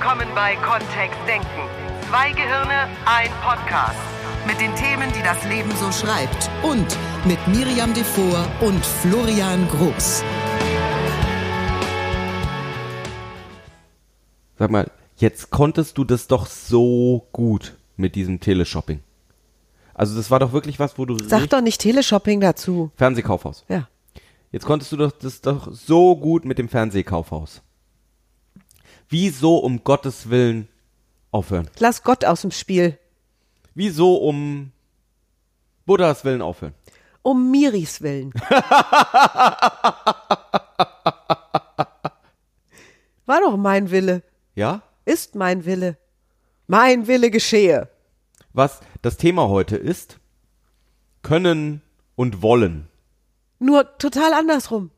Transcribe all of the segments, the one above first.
willkommen bei Kontext Denken. Zwei Gehirne, ein Podcast. Mit den Themen, die das Leben so schreibt. Und mit Miriam Devor und Florian Groß. Sag mal, jetzt konntest du das doch so gut mit diesem Teleshopping. Also das war doch wirklich was, wo du Sag doch nicht Teleshopping dazu. Fernsehkaufhaus. Ja. Jetzt konntest du doch das doch so gut mit dem Fernsehkaufhaus. Wieso um Gottes Willen aufhören? Lass Gott aus dem Spiel. Wieso um Buddhas Willen aufhören? Um Miris Willen. War doch mein Wille. Ja? Ist mein Wille. Mein Wille geschehe. Was das Thema heute ist, können und wollen. Nur total andersrum.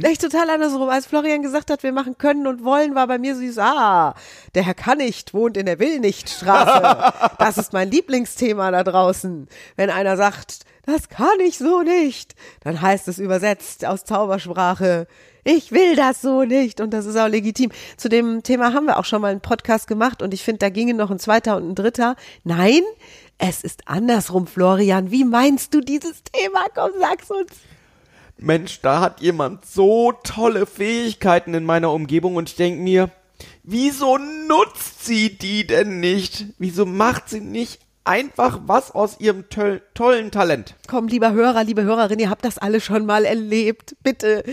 Echt total andersrum. Als Florian gesagt hat, wir machen können und wollen, war bei mir so, ah, der Herr kann nicht, wohnt in der Will nicht Straße. Das ist mein Lieblingsthema da draußen. Wenn einer sagt, das kann ich so nicht, dann heißt es übersetzt aus Zaubersprache, ich will das so nicht und das ist auch legitim. Zu dem Thema haben wir auch schon mal einen Podcast gemacht und ich finde, da gingen noch ein zweiter und ein dritter. Nein, es ist andersrum, Florian. Wie meinst du dieses Thema? Komm, sag's uns. Mensch, da hat jemand so tolle Fähigkeiten in meiner Umgebung und ich denke mir, wieso nutzt sie die denn nicht? Wieso macht sie nicht einfach was aus ihrem toll, tollen Talent? Komm, lieber Hörer, liebe Hörerin, ihr habt das alle schon mal erlebt. Bitte.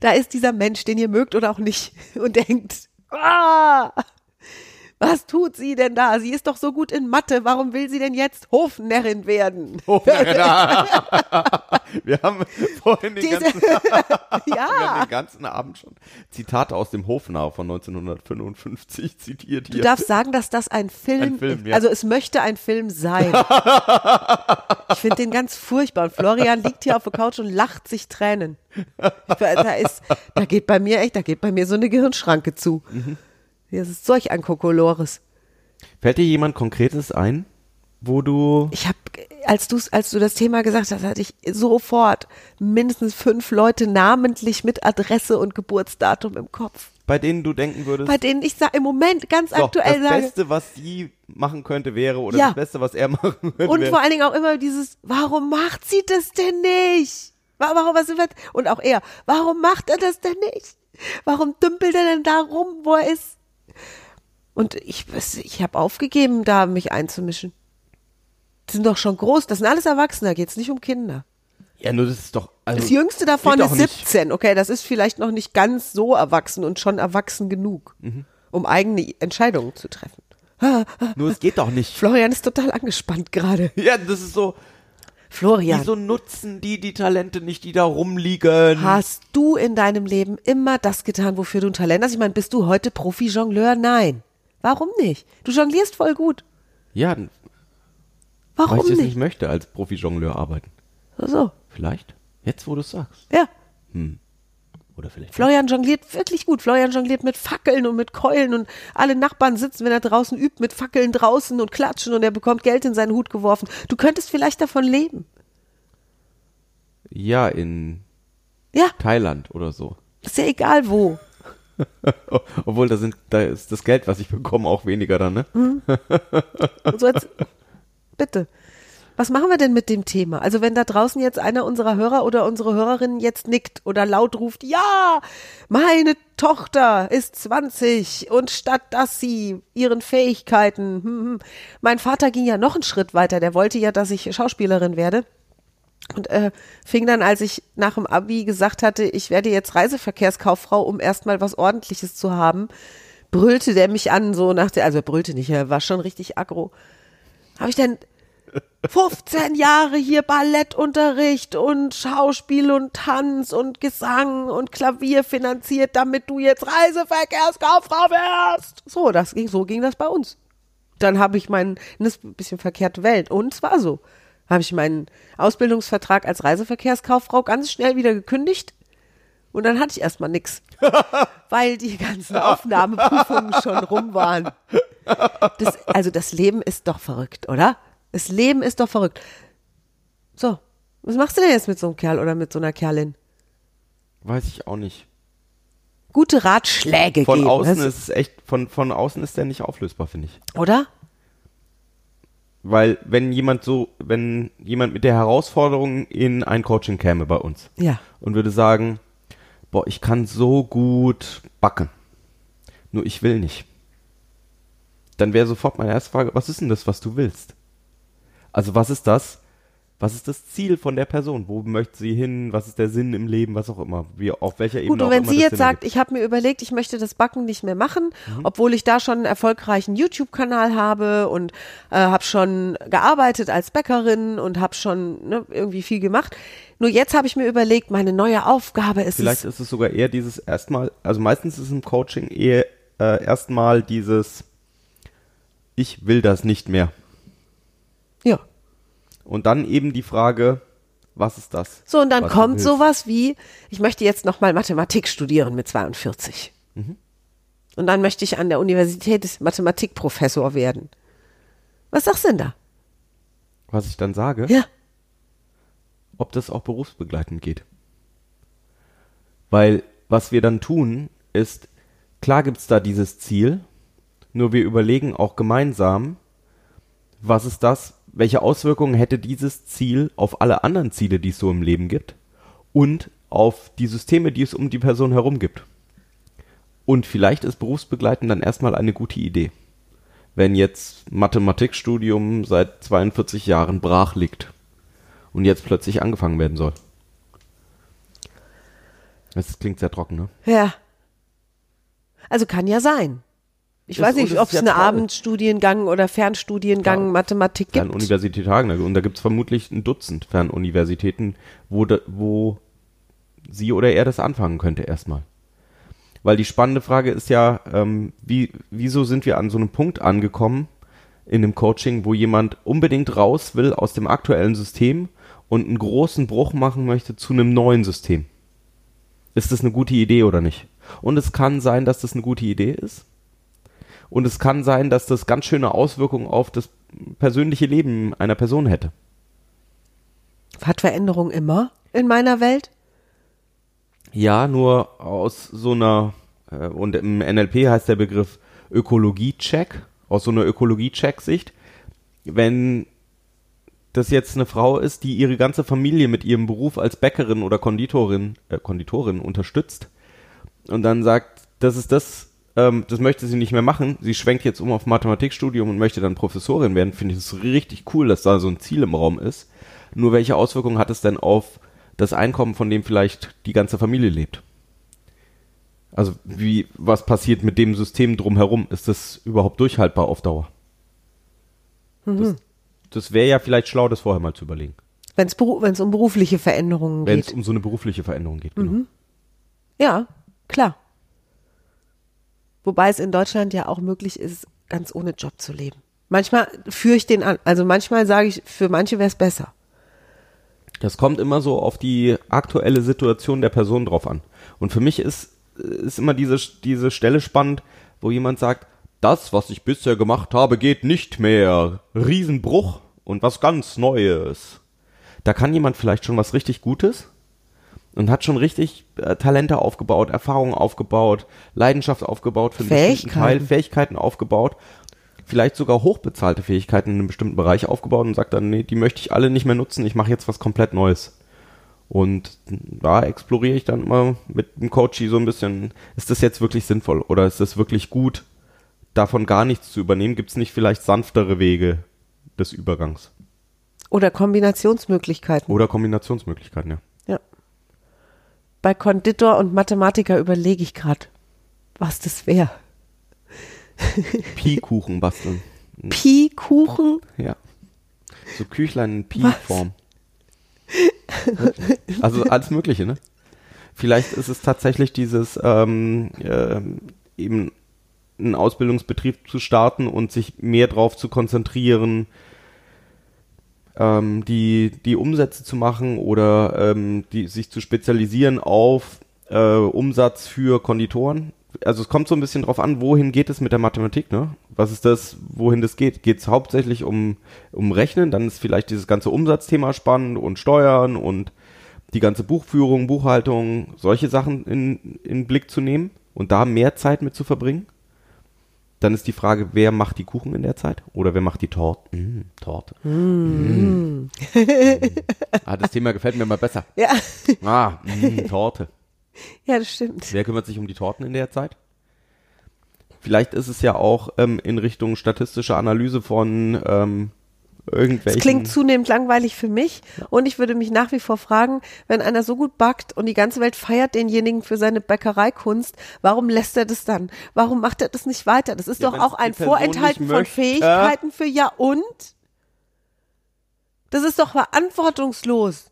Da ist dieser Mensch, den ihr mögt oder auch nicht und denkt, ah, was tut sie denn da? Sie ist doch so gut in Mathe. Warum will sie denn jetzt Hofnärrin werden? Wir haben vorhin den, Diese- ganzen, ja. den ganzen Abend schon Zitate aus dem Hofnarr von 1955 zitiert Du hier. darfst sagen, dass das ein Film, Ein Film, ist. ja. Also es möchte ein Film sein. ich finde den ganz furchtbar. Und Florian liegt hier auf der Couch und lacht sich Tränen. Da ist, da geht bei mir echt, da geht bei mir so eine Gehirnschranke zu. Mhm. Das ist solch ein Kokolores. Fällt dir jemand Konkretes ein, wo du Ich habe, als du als du das Thema gesagt hast, hatte ich sofort mindestens fünf Leute namentlich mit Adresse und Geburtsdatum im Kopf, bei denen du denken würdest, bei denen ich sa- im Moment ganz so, aktuell das sage. Beste, was sie machen könnte, wäre oder Ja. das Beste, was er machen könnte, Und wäre. vor allen Dingen auch immer dieses, warum macht sie das denn nicht? Wa- Warum, was und auch er, warum macht er das denn nicht? Warum dümpelt er denn da rum, wo er ist? Und ich, ich habe aufgegeben, da mich einzumischen. Die sind doch schon groß, das sind alles Erwachsene, da geht's nicht um Kinder. Ja, nur das ist doch. Also, Das jüngste davon geht ist doch nicht. 17, okay, das ist vielleicht noch nicht ganz so erwachsen und schon erwachsen genug, Mhm. um eigene Entscheidungen zu treffen. Nur es geht doch nicht. Florian ist total angespannt gerade. Ja, das ist so. Florian. Wieso nutzen die die Talente nicht, die da rumliegen? Hast du in deinem Leben immer das getan, wofür du ein Talent hast? Ich meine, bist du heute Profi-Jongleur? Nein. Warum nicht? Du jonglierst voll gut. Ja, weil Warum ich das nicht? nicht möchte, als Profi-Jongleur arbeiten. So, Vielleicht? Jetzt, wo du es sagst. ja. Oder vielleicht. Florian jongliert wirklich gut. Florian jongliert mit Fackeln und mit Keulen und alle Nachbarn sitzen, wenn er draußen übt, mit Fackeln draußen und klatschen und er bekommt Geld in seinen Hut geworfen. Du könntest vielleicht davon leben. Ja, in Ja, Thailand oder so. ist ja egal wo. Obwohl, da sind, da ist das Geld, was ich bekomme, auch weniger dann, ne? Und so jetzt, bitte. Was machen wir denn mit dem Thema? Also wenn da draußen jetzt einer unserer Hörer oder unsere Hörerin jetzt nickt oder laut ruft, ja, meine Tochter ist 20 und statt dass sie ihren Fähigkeiten, hm, hm, mein Vater ging ja noch einen Schritt weiter, der wollte ja, dass ich Schauspielerin werde. Und äh, fing dann, als ich nach dem Abi gesagt hatte, ich werde jetzt Reiseverkehrskauffrau, um erstmal was Ordentliches zu haben, brüllte der mich an, so nach der, also er brüllte nicht, er war schon richtig aggro. Habe ich denn 15 Jahre hier Ballettunterricht und Schauspiel und Tanz und Gesang und Klavier finanziert, damit du jetzt Reiseverkehrskauffrau wirst. So, das ging, so ging das bei uns. Dann habe ich meinen, das ist ein bisschen verkehrte Welt. Und es war so. Habe ich meinen Ausbildungsvertrag als Reiseverkehrskauffrau ganz schnell wieder gekündigt. Und dann hatte ich erstmal nix. Weil die ganzen Aufnahmeprüfungen schon rum waren. Das, also das Leben ist doch verrückt, oder? Das Leben ist doch verrückt. So, was machst du denn jetzt mit so einem Kerl oder mit so einer Kerlin? Weiß ich auch nicht. gute Ratschläge Von geben. außen ist es echt, von, von außen ist der nicht auflösbar, finde ich. oder? Weil wenn jemand so, wenn jemand mit der Herausforderung in ein Coaching käme bei uns Ja. und würde sagen, boah, ich kann so gut backen, nur ich will nicht, dann wäre sofort meine erste Frage, was ist denn das, was du willst? Also was ist das? Was ist das Ziel von der Person? Wo möchte sie hin? Was ist der Sinn im Leben? Was auch immer. Wie, auf welcher Ebene Gut, und wenn sie jetzt Sinn sagt, ich habe mir überlegt, ich möchte das Backen nicht mehr machen, Mhm. obwohl ich da schon einen erfolgreichen YouTube-Kanal habe und äh, habe schon gearbeitet als Bäckerin und habe schon ne, irgendwie viel gemacht. Nur jetzt habe ich mir überlegt, meine neue Aufgabe ist Vielleicht es. ist es sogar eher dieses erstmal, also meistens ist es im Coaching eher äh, erstmal dieses, ich will das nicht mehr. Und dann eben die Frage, was ist das? So, und dann kommt sowas wie, ich möchte jetzt nochmal Mathematik studieren mit 42. Mhm. Und dann möchte ich an der Universität Mathematikprofessor werden. Was sagst du denn da? Was ich dann sage, Ja. ob das auch berufsbegleitend geht. Weil was wir dann tun, ist, klar gibt's da dieses Ziel, nur wir überlegen auch gemeinsam, was ist das, welche Auswirkungen hätte dieses Ziel auf alle anderen Ziele, die es so im Leben gibt und auf die Systeme, die es um die Person herum gibt. Und vielleicht ist Berufsbegleiten dann erstmal eine gute Idee. Wenn jetzt Mathematikstudium seit 42 Jahren brach liegt und jetzt plötzlich angefangen werden soll. Das klingt sehr trocken, ne? Ja. Also kann ja sein. Ich weiß nicht, ob es einen toll. Fernstudiengang oder Fernstudiengang Ja. Mathematik gibt. Fernuniversitäten. Und da gibt es vermutlich ein Dutzend Fernuniversitäten, wo, de, wo sie oder er das anfangen könnte erstmal. Weil die spannende Frage ist ja, ähm, wie, wieso sind wir an so einem Punkt angekommen in dem Coaching, wo jemand unbedingt raus will aus dem aktuellen System und einen großen Bruch machen möchte zu einem neuen System? Ist das eine gute Idee oder nicht? Und es kann sein, dass das eine gute Idee ist. Und es kann sein, dass das ganz schöne Auswirkungen auf das persönliche Leben einer Person hätte. Hat Veränderung immer in meiner Welt? Ja, nur aus so einer, äh, und im NLP heißt der Begriff Ökologie-Check, aus so einer Ökologie-Check-Sicht, wenn das jetzt eine Frau ist, die ihre ganze Familie mit ihrem Beruf als Bäckerin oder Konditorin, äh, Konditorin unterstützt und dann sagt, das ist das, ähm, das möchte sie nicht mehr machen, sie schwenkt jetzt um auf Mathematikstudium und möchte dann Professorin werden, finde ich es richtig cool, dass da so ein Ziel im Raum ist. Nur welche Auswirkungen hat es denn auf das Einkommen, von dem vielleicht die ganze Familie lebt? Also wie, was passiert mit dem System drumherum? Ist das überhaupt durchhaltbar auf Dauer? Das, das wäre ja vielleicht schlau, das vorher mal zu überlegen, Wenn es um berufliche Veränderungen wenn es geht. um so eine berufliche Veränderung geht. Genau. Ja, klar. Wobei es in Deutschland ja auch möglich ist, ganz ohne Job zu leben. Manchmal führe ich den an. Also manchmal sage ich, für manche wäre es besser. Das kommt immer so auf die aktuelle Situation der Person drauf an. Und für mich ist, ist immer diese, diese Stelle spannend, wo jemand sagt, das, was ich bisher gemacht habe, geht nicht mehr. Riesenbruch und was ganz Neues. Da kann jemand vielleicht schon was richtig Gutes und hat schon richtig äh, Talente aufgebaut, Erfahrungen aufgebaut, Leidenschaft aufgebaut für einen bestimmten Teil, Fähigkeiten. Aufgebaut, vielleicht sogar hochbezahlte Fähigkeiten in einem bestimmten Bereich aufgebaut und sagt dann, nee, die möchte ich alle nicht mehr nutzen, ich mache jetzt was komplett Neues. Und da exploriere ich dann immer mit dem Coachy so ein bisschen, ist das jetzt wirklich sinnvoll oder ist das wirklich gut, davon gar nichts zu übernehmen? Gibt es nicht vielleicht sanftere Wege des Übergangs? Oder Kombinationsmöglichkeiten. Oder Kombinationsmöglichkeiten, ja. Bei Konditor und Mathematiker überlege ich gerade, was das wäre. Pi-Kuchen basteln. Pi-Kuchen? Ja. So Küchlein in Pi-Form. Also alles Mögliche, ne? Vielleicht ist es tatsächlich dieses, ähm, ähm, eben einen Ausbildungsbetrieb zu starten und sich mehr drauf zu konzentrieren, ähm, die, die Umsätze zu machen oder ähm, die, sich zu spezialisieren auf äh, Umsatz für Konditoren. Also es kommt so ein bisschen drauf an, wohin geht es mit der Mathematik, ne? Was ist das, wohin das geht? Geht es hauptsächlich um, um Rechnen, dann ist vielleicht dieses ganze Umsatzthema spannend und Steuern und die ganze Buchführung, Buchhaltung, solche Sachen in, in Blick zu nehmen und da mehr Zeit mit zu verbringen. Dann ist die Frage, wer macht die Kuchen in der Zeit? Oder wer macht die Torte? Mm, Torte. Mm. ah, das Thema gefällt mir mal besser. Ja, Ah, mm, Torte. ja, das stimmt. Wer kümmert sich um die Torten in der Zeit? Vielleicht ist es ja auch ähm, in Richtung statistische Analyse von ähm, irgendwelchen. Es klingt zunehmend langweilig für mich und ich würde mich nach wie vor fragen, wenn einer so gut backt und die ganze Welt feiert denjenigen für seine Bäckereikunst, warum lässt er das dann? Warum macht er das nicht weiter? Das ist Ja, doch auch ein Vorenthalten von möchte. Fähigkeiten für Ja und? Das ist doch verantwortungslos.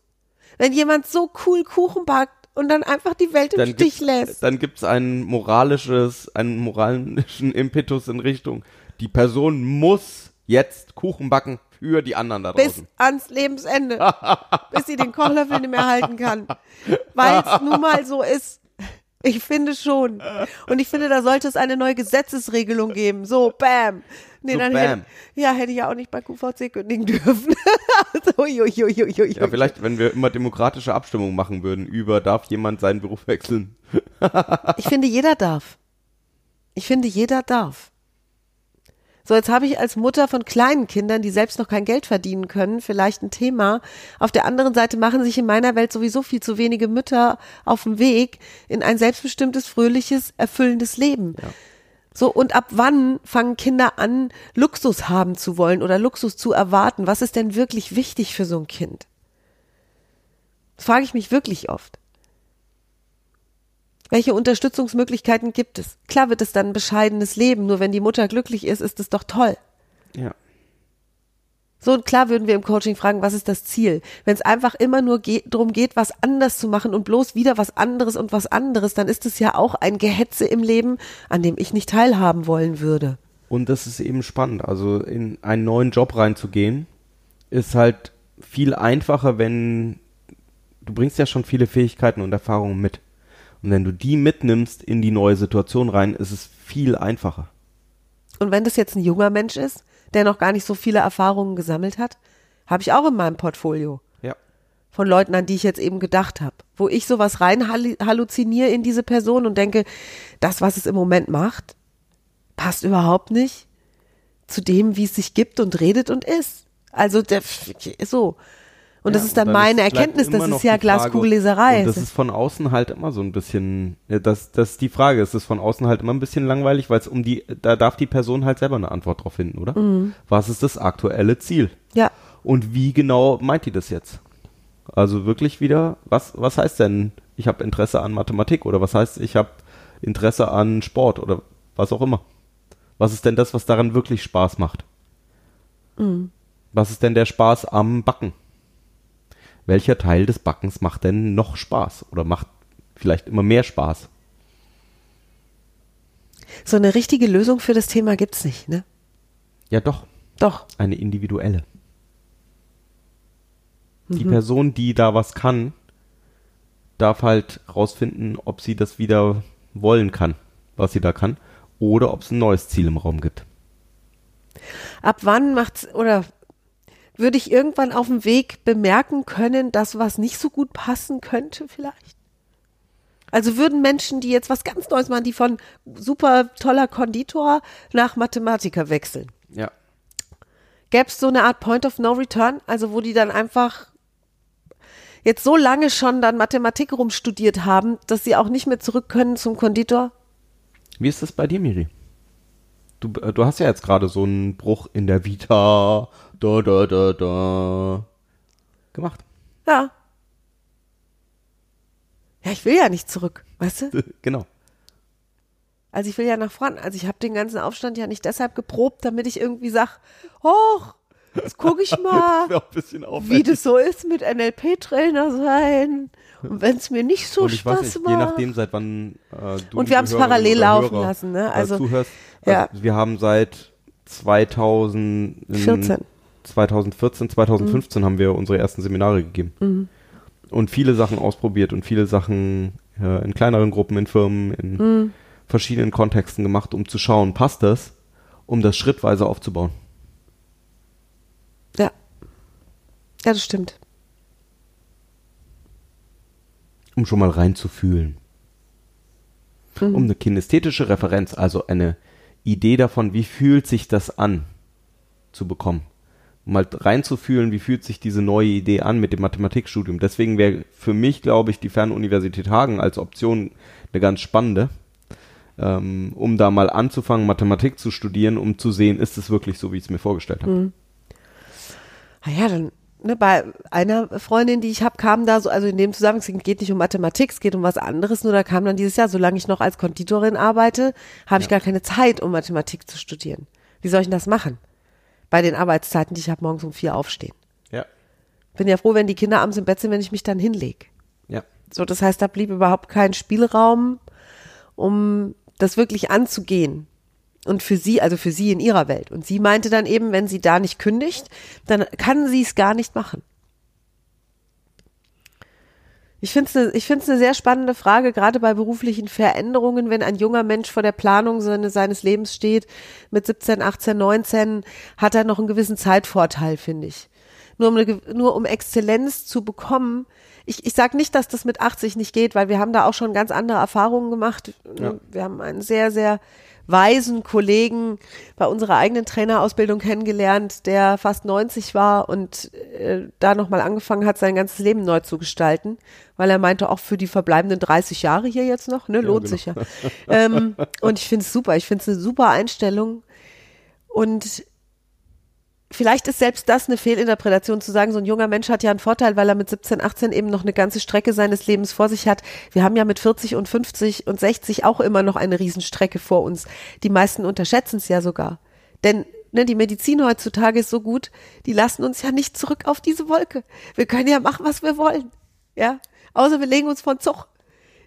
Wenn jemand so cool Kuchen backt und dann einfach die Welt im dann Stich lässt. dann gibt's ein moralisches, einen moralischen Impetus in Richtung, die Person muss jetzt Kuchen backen für die anderen da Bis draußen. ans Lebensende. bis sie den Kochlöffel nicht mehr halten kann. Weil es nun mal so ist. Ich finde schon. Und ich finde, da sollte es eine neue Gesetzesregelung geben. So, bam. Nee, So, dann bam. Hätte, ja, hätte ich ja auch nicht bei QVC kündigen dürfen. so, jo, jo, jo, jo, jo. Ja, vielleicht, wenn wir immer demokratische Abstimmungen machen würden über, darf jemand seinen Beruf wechseln? Ich finde, jeder darf. Ich finde, jeder darf. So, jetzt habe ich als Mutter von kleinen Kindern, die selbst noch kein Geld verdienen können, vielleicht ein Thema. Auf der anderen Seite machen sich in meiner Welt sowieso viel zu wenige Mütter auf dem Weg in ein selbstbestimmtes, fröhliches, erfüllendes Leben. So, und ab wann fangen Kinder an, Luxus haben zu wollen oder Luxus zu erwarten? Was ist denn wirklich wichtig für so ein Kind? Das frage ich mich wirklich oft. Welche Unterstützungsmöglichkeiten gibt es? Klar wird es dann ein bescheidenes Leben, nur wenn die Mutter glücklich ist, ist es doch toll. Ja. So und klar würden wir im Coaching fragen, was ist das Ziel? Wenn es einfach immer nur ge darum geht, was anders zu machen und bloß wieder was anderes und was anderes, dann ist es ja auch ein Gehetze im Leben, an dem ich nicht teilhaben wollen würde. Und das ist eben spannend. Also in einen neuen Job reinzugehen, ist halt viel einfacher, wenn du bringst ja schon viele Fähigkeiten und Erfahrungen mit. Und wenn du die mitnimmst in die neue Situation rein, ist es viel einfacher. Und wenn das jetzt ein junger Mensch ist, der noch gar nicht so viele Erfahrungen gesammelt hat, habe ich auch in meinem Portfolio. Ja. von Leuten, an die ich jetzt eben gedacht habe, wo ich sowas rein halluziniere in diese Person und denke, das, was es im Moment macht, passt überhaupt nicht zu dem, wie es sich gibt und redet und ist. Also der, so. Und das Ja, ist dann und meine bleibt Erkenntnis, das ist ja Glaskugelleserei. Das ist von außen halt immer so ein bisschen, das, das ist die Frage, es ist von außen halt immer ein bisschen langweilig, weil es um die, da darf die Person halt selber eine Antwort drauf finden, oder? Mhm. Was ist das aktuelle Ziel? ja, Und wie genau meint die das jetzt? Also wirklich wieder, was, was heißt denn, ich habe Interesse an Mathematik oder was heißt, ich habe Interesse an Sport oder was auch immer? Was ist denn das, was daran wirklich Spaß macht? Was ist denn der Spaß am Backen? Welcher Teil des Backens macht denn noch Spaß oder macht vielleicht immer mehr Spaß? so eine richtige Lösung für das Thema gibt's nicht, ne? Ja, doch, Doch. eine individuelle. Die Person, die da was kann, darf halt rausfinden, ob sie das wieder wollen kann, was sie da kann, oder ob es ein neues Ziel im Raum gibt. Ab wann macht's oder würde ich irgendwann auf dem Weg bemerken können, dass was nicht so gut passen könnte vielleicht? Also würden Menschen, die jetzt was ganz Neues machen, die von super toller Konditor nach Mathematiker wechseln, Ja. gäbe es so eine Art Point of No Return, also wo die dann einfach jetzt so lange schon dann Mathematik rumstudiert haben, dass sie auch nicht mehr zurück können zum Konditor? Wie ist das bei dir, Miri? Du, äh, du hast ja jetzt gerade so einen Bruch in der Vita, da, da, da, da, gemacht. Ja. Ja, ich will ja nicht zurück, weißt du? genau. Also ich will ja nach vorn. Also ich habe den ganzen Aufstand ja nicht deshalb geprobt, damit ich irgendwie sag, hoch, jetzt gucke ich mal, bisschen wie das so ist mit NLP-Trainer sein. Und wenn es mir nicht so Spaß nicht, macht. je nachdem, seit wann äh, du Und wir liebe Hörerinnen parallel laufen Hörer, lassen, ne? äh, Also- zuhörst. Ja. Also wir haben seit 2000, 14. 2014, 2015 haben wir unsere ersten Seminare gegeben. Mhm. Und viele Sachen ausprobiert und viele Sachen äh, in kleineren Gruppen, in Firmen, in Mhm. verschiedenen Kontexten gemacht, um zu schauen, passt das, um das schrittweise aufzubauen. Ja. Ja, das stimmt. Um schon mal reinzufühlen. um eine kinästhetische Referenz, also eine Idee davon, wie fühlt sich das an, zu bekommen. Um halt reinzufühlen, wie fühlt sich diese neue Idee an mit dem Mathematikstudium. Deswegen wäre für mich, glaube ich, die Fernuniversität Hagen als Option eine ganz spannende, ähm, um da mal anzufangen, Mathematik zu studieren, um zu sehen, ist es wirklich so, wie ich es mir vorgestellt habe. Ah ja, dann ne, bei einer Freundin, die ich habe, kam da so, also in dem Zusammenhang, es geht nicht um Mathematik, es geht um was anderes, nur da kam dann dieses Jahr, solange ich noch als Konditorin arbeite, habe ich gar keine Zeit, um Mathematik zu studieren. Wie soll ich denn das machen? Bei den Arbeitszeiten, die ich habe, morgens um vier aufstehen. Ja. Bin ja froh, wenn die Kinder abends im Bett sind, wenn ich mich dann hinlege. Ja. So, das heißt, da blieb überhaupt kein Spielraum, um das wirklich anzugehen. Und für sie, also für sie in ihrer Welt. Und sie meinte dann eben, wenn sie da nicht kündigt, dann kann sie es gar nicht machen. Ich finde es ich find's eine sehr spannende Frage, gerade bei beruflichen Veränderungen, wenn ein junger Mensch vor der Planung seine, seines Lebens steht, mit 17, 18, 19, hat er noch einen gewissen Zeitvorteil, finde ich. Nur um, eine, nur um Exzellenz zu bekommen. Ich, ich sage nicht, dass das mit 80 nicht geht, weil wir haben da auch schon ganz andere Erfahrungen gemacht. Ja. Wir haben einen sehr, sehr weisen Kollegen bei unserer eigenen Trainerausbildung kennengelernt, der fast 90 war und äh, da nochmal angefangen hat, sein ganzes Leben neu zu gestalten, weil er meinte, auch für die verbleibenden 30 Jahre hier jetzt noch, ne, lohnt genau. sich ja. ähm, und ich finde es super, ich finde es eine super Einstellung und Vielleicht ist selbst das eine Fehlinterpretation zu sagen, so ein junger Mensch hat ja einen Vorteil, weil er mit 17, 18 eben noch eine ganze Strecke seines Lebens vor sich hat. Wir haben ja mit 40 und 50 und 60 auch immer noch eine Riesenstrecke vor uns. Die meisten unterschätzen es ja sogar. Denn ne, die Medizin heutzutage ist so gut, die lassen uns ja nicht zurück auf diese Wolke. Wir können ja machen, was wir wollen. Ja, außer wir legen uns von Zug.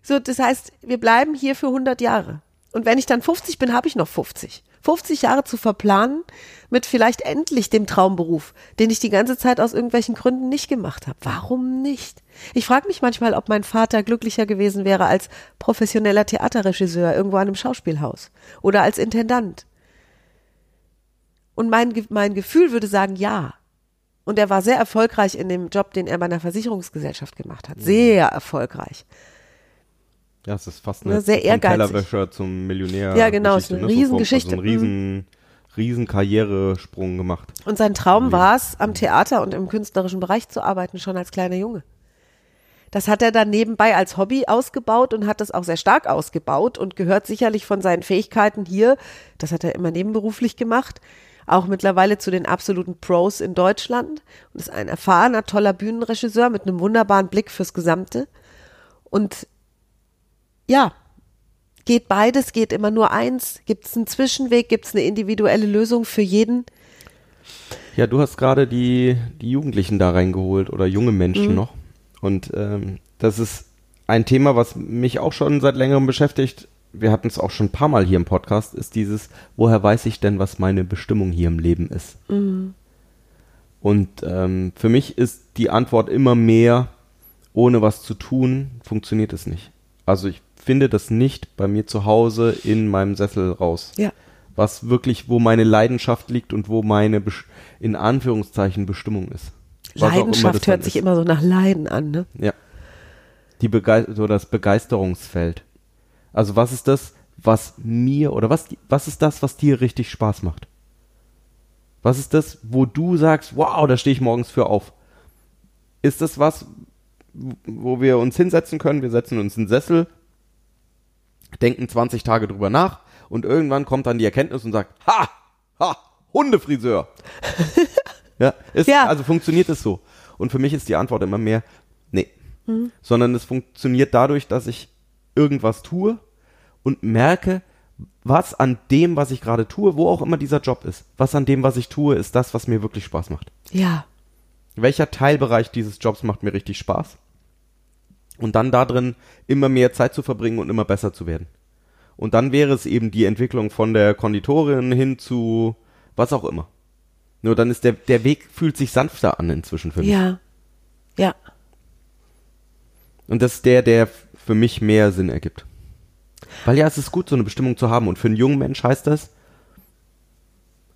So, das heißt, wir bleiben hier für 100 Jahre. Und wenn ich dann 50 bin, habe ich noch 50. 50 Jahre zu verplanen mit vielleicht endlich dem Traumberuf, den ich die ganze Zeit aus irgendwelchen Gründen nicht gemacht habe. Warum nicht? Ich frage mich manchmal, ob mein Vater glücklicher gewesen wäre als professioneller Theaterregisseur irgendwo an einem Schauspielhaus oder als Intendant. Und mein, mein Gefühl würde sagen, ja. Und er war sehr erfolgreich in dem Job, den er bei einer Versicherungsgesellschaft gemacht hat. Sehr erfolgreich. Ja, es ist fast Ja, eine sehr vom ehrgeizig. Tellerwäscher zum Millionär. Ja, genau, es ist eine ne? So Riesengeschichte. Also einen riesen, riesen Karrieresprung gemacht. Und sein Traum war es, am Theater und im künstlerischen Bereich zu arbeiten, schon als kleiner Junge. Das hat er dann nebenbei als Hobby ausgebaut und hat das auch sehr stark ausgebaut und gehört sicherlich von seinen Fähigkeiten hier, das hat er immer nebenberuflich gemacht, auch mittlerweile zu den absoluten Pros in Deutschland und ist ein erfahrener, toller Bühnenregisseur mit einem wunderbaren Blick fürs Gesamte. Und ja, geht beides, geht immer nur eins, gibt es einen Zwischenweg, gibt es eine individuelle Lösung für jeden. Ja, du hast gerade die, die Jugendlichen da reingeholt oder junge Menschen Mhm. noch. Und ähm, das ist ein Thema, was mich auch schon seit längerem beschäftigt. Wir hatten es auch schon ein paar Mal hier im Podcast, ist dieses, woher weiß ich denn, was meine Bestimmung hier im Leben ist? Und ähm, für mich ist die Antwort immer mehr, ohne was zu tun, funktioniert es nicht. Also ich finde das nicht bei mir zu Hause in meinem Sessel raus Ja. was wirklich, wo meine Leidenschaft liegt und wo meine Besch- in Anführungszeichen Bestimmung ist. Leidenschaft hört sich ist. immer so nach Leiden an, ne? Ja. Die Begei so das Begeisterungsfeld. Also was ist das, was mir oder was was ist das, was dir richtig Spaß macht? Was ist das, wo du sagst, wow, da stehe ich morgens für auf? Ist das was, wo wir uns hinsetzen können? Wir setzen uns in den Sessel, denken 20 Tage drüber nach und irgendwann kommt dann die Erkenntnis und sagt, ha, ha, Hundefriseur. ja, ist, Ja. also funktioniert es so. Und für mich ist die Antwort immer mehr, nee. Sondern es funktioniert dadurch, dass ich irgendwas tue und merke, was an dem, was ich gerade tue, wo auch immer dieser Job ist, was an dem, was ich tue, ist das, was mir wirklich Spaß macht. Ja. Welcher Teilbereich dieses Jobs macht mir richtig Spaß? Und dann darin immer mehr Zeit zu verbringen und immer besser zu werden. Und dann wäre es eben die Entwicklung von der Konditorin hin zu was auch immer. Nur dann ist der, der Weg fühlt sich sanfter an inzwischen für mich. Ja. Ja. Und das ist der, der für mich mehr Sinn ergibt. Weil ja, es ist gut, so eine Bestimmung zu haben. Und für einen jungen Mensch heißt das,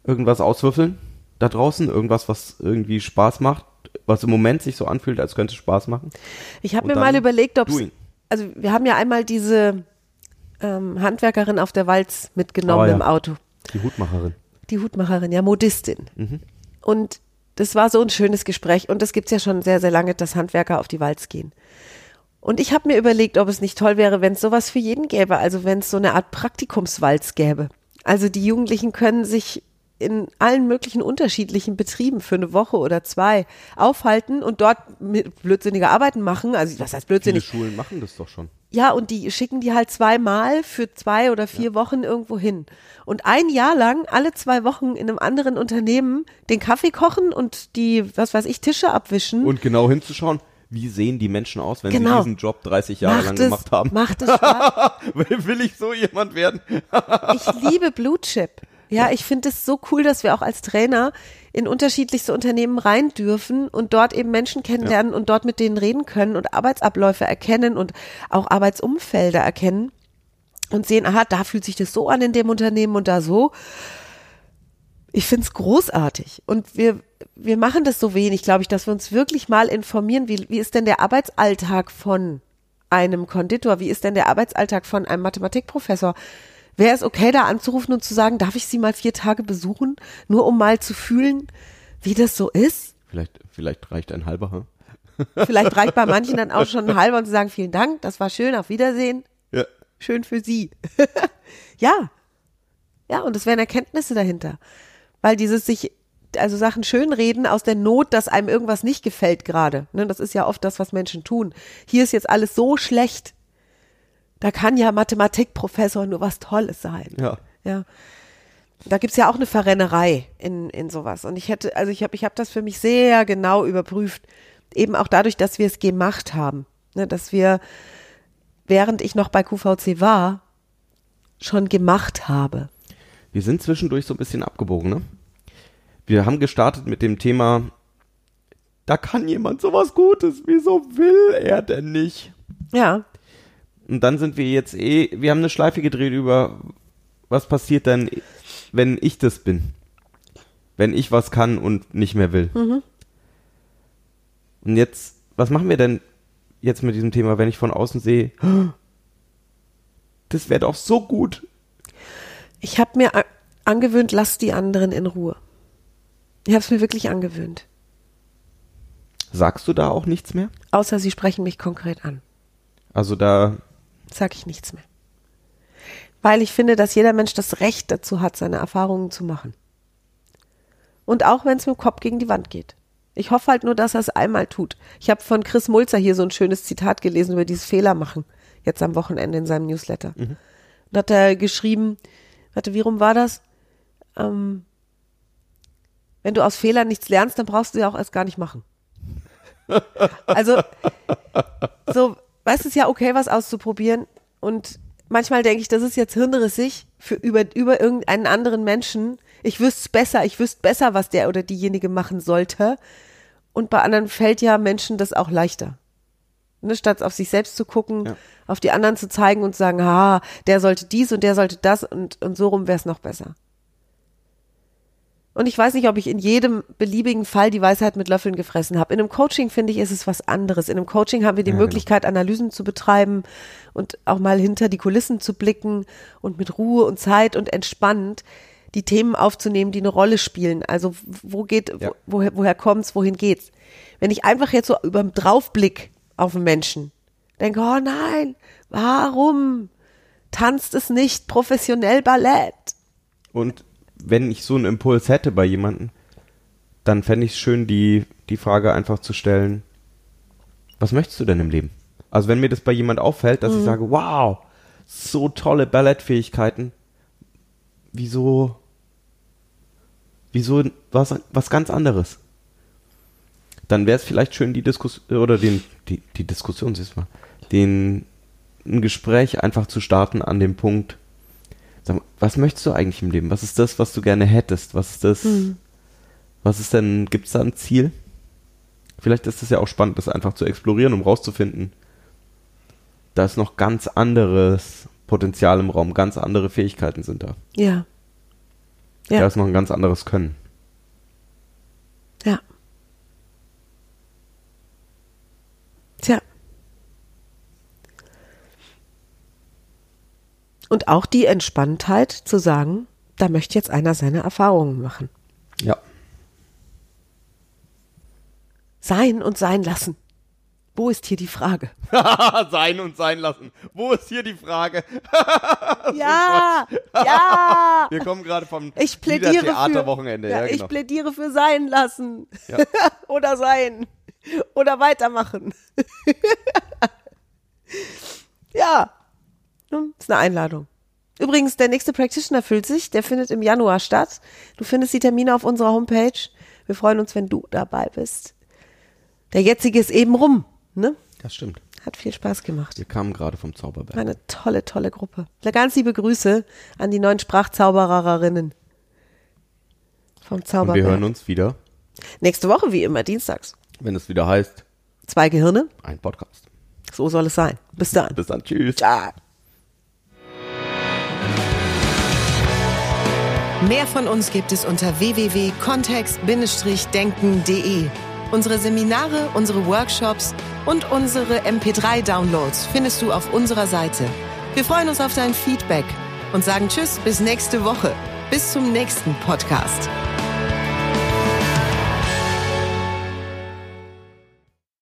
irgendwas auswürfeln da draußen, irgendwas, was irgendwie Spaß macht, was im Moment sich so anfühlt, als könnte es Spaß machen. Ich habe mir mal überlegt, ob also wir haben ja einmal diese ähm, Handwerkerin auf der Walz mitgenommen Oh, ja. im Auto. Die Hutmacherin. Die Hutmacherin, ja, Modistin. Und das war so ein schönes Gespräch. Und das gibt's ja schon sehr, sehr lange, dass Handwerker auf die Walz gehen. Und ich habe mir überlegt, ob es nicht toll wäre, wenn es sowas für jeden gäbe. Also wenn es so eine Art Praktikumswalz gäbe. Also die Jugendlichen können sich in allen möglichen unterschiedlichen Betrieben für eine Woche oder zwei aufhalten und dort mit blödsinnige Arbeiten machen. Also was heißt Viele blödsinnig? Schulen machen das doch schon. Ja, und die schicken die halt zweimal für zwei oder vier Wochen irgendwo hin. Und ein Jahr lang, alle zwei Wochen in einem anderen Unternehmen, den Kaffee kochen und die, was weiß ich, Tische abwischen. Und genau hinzuschauen, wie sehen die Menschen aus, wenn Genau. sie diesen Job 30 Jahre lang macht es, gemacht haben. macht es Spaß. Will ich so jemand werden? Ich liebe Blue Chip. Ja, ich finde es so cool, dass wir auch als Trainer in unterschiedlichste Unternehmen rein dürfen und dort eben Menschen kennenlernen und dort mit denen reden können und Arbeitsabläufe erkennen und auch Arbeitsumfelder erkennen und sehen, aha, da fühlt sich das so an in dem Unternehmen und da so. Ich finde es großartig. Und wir, wir machen das so wenig, glaube ich, dass wir uns wirklich mal informieren, wie, wie ist denn der Arbeitsalltag von einem Konditor? Wie ist denn der Arbeitsalltag von einem Mathematikprofessor? Wäre es okay, da anzurufen und zu sagen, darf ich Sie mal vier Tage besuchen, nur um mal zu fühlen, wie das so ist? Vielleicht, vielleicht reicht ein halber. Hm? Vielleicht reicht bei manchen dann auch schon ein halber und zu sagen, vielen Dank, das war schön, auf Wiedersehen, Ja. schön für Sie. ja. Ja, und es wären Erkenntnisse dahinter. Weil dieses sich, also Sachen schönreden aus der Not, dass einem irgendwas nicht gefällt gerade. Ne, das ist ja oft das, was Menschen tun. Hier ist jetzt alles so schlecht. Da kann ja Mathematikprofessor nur was Tolles sein. Ja. Ja. Da gibt's ja auch eine Verrennerei in, in sowas. Und ich hätte, also ich habe ich hab das für mich sehr genau überprüft. Eben auch dadurch, dass wir es gemacht haben. Ne, dass wir, während ich noch bei QVC war, schon gemacht habe. Wir sind zwischendurch so ein bisschen abgebogen, ne? Wir haben gestartet mit dem Thema, da kann jemand sowas Gutes, wieso will er denn nicht? Ja, Und dann sind wir jetzt eh, wir haben eine Schleife gedreht über, was passiert denn, wenn ich das bin? Wenn ich was kann und nicht mehr will. Und jetzt, was machen wir denn jetzt mit diesem Thema, wenn ich von außen sehe, das wäre doch so gut. ich habe mir angewöhnt, lass die anderen in Ruhe. Ich habe es mir wirklich angewöhnt. Sagst du da auch nichts mehr? Außer sie sprechen mich konkret an. Also da, Sag ich nichts mehr. Weil ich finde, dass jeder Mensch das Recht dazu hat, seine Erfahrungen zu machen. Und auch wenn es mit dem Kopf gegen die Wand geht. Ich hoffe halt nur, dass er es einmal tut. Ich habe von Chris Mulzer hier so ein schönes Zitat gelesen über dieses Fehler machen. Jetzt am Wochenende in seinem Newsletter. Und hat er geschrieben, warte, wie rum war das? Ähm, wenn du aus Fehlern nichts lernst, dann brauchst du sie auch erst gar nicht machen. Also, so, weißt du, es ist ja okay, was auszuprobieren. Und manchmal denke ich, das ist jetzt hirnrissig für über, über irgendeinen anderen Menschen. Ich wüsste es besser, ich wüsste besser, was der oder diejenige machen sollte. Und bei anderen fällt ja Menschen das auch leichter. Ne, statt auf sich selbst zu gucken, Ja. auf die anderen zu zeigen und zu sagen, ha, der sollte dies und der sollte das und, und so rum wäre es noch besser. Und ich weiß nicht, ob ich in jedem beliebigen Fall die Weisheit mit Löffeln gefressen habe. In einem Coaching finde ich, ist es was anderes. In einem Coaching haben wir die Ja, genau. Möglichkeit, Analysen zu betreiben und auch mal hinter die Kulissen zu blicken und mit Ruhe und Zeit und entspannt die Themen aufzunehmen, die eine Rolle spielen. Also wo geht, Ja. wo, woher, woher kommt's, wohin geht's? Wenn ich einfach jetzt so über den Draufblick auf einen Menschen denke, oh nein, warum tanzt es nicht professionell Ballett? und wenn ich so einen Impuls hätte bei jemandem, dann fände ich es schön, die, die Frage einfach zu stellen, was möchtest du denn im Leben? Also wenn mir das bei jemand auffällt, dass ich sage, wow, so tolle Ballettfähigkeiten, wieso, wieso was, was ganz anderes? Dann wäre es vielleicht schön, die Diskussion, oder den, die, die Diskussion, siehst du mal, den, ein Gespräch einfach zu starten an dem Punkt, Sag was möchtest du eigentlich im Leben? Was ist das, was du gerne hättest? Was ist das? Was ist denn, gibt es da ein Ziel? Vielleicht ist es ja auch spannend, das einfach zu explorieren, um rauszufinden, da ist noch ganz anderes Potenzial im Raum, ganz andere Fähigkeiten sind da. Ja. Da Ja. ist noch ein ganz anderes Können. Ja. Tja. Und auch die Entspanntheit zu sagen, da möchte jetzt einer seine Erfahrungen machen. Ja. Sein und sein lassen. Wo ist hier die Frage? sein und sein lassen. Wo ist hier die Frage? Ja, ja. Wir kommen gerade vom Ich plädiere für, Theaterwochenende. ja, Ja, genau. ich plädiere für sein lassen. Ja. Oder sein. Oder weitermachen. ja. Nun, Ist eine Einladung. Übrigens, der nächste Practitioner füllt sich. Der findet im Januar statt. Du findest die Termine auf unserer Homepage. Wir freuen uns, wenn du dabei bist. Der jetzige ist eben rum. Ne? das stimmt. Hat viel Spaß gemacht. Wir kamen gerade vom Zauberberg. Eine tolle, tolle Gruppe. Ganz liebe Grüße an die neuen Sprachzaubererinnen vom Und wir Zauberberg. hören uns wieder, Nächste Woche, wie immer, dienstags. wenn es wieder heißt, Zwei Gehirne, ein Podcast. so soll es sein. Bis dann. Bis dann. Tschüss. Ciao. Mehr von uns gibt es unter www.kontext-denken.de. Unsere Seminare, unsere Workshops und unsere MP3-Downloads findest du auf unserer Seite. Wir freuen uns auf dein Feedback und sagen Tschüss bis nächste Woche. Bis zum nächsten Podcast.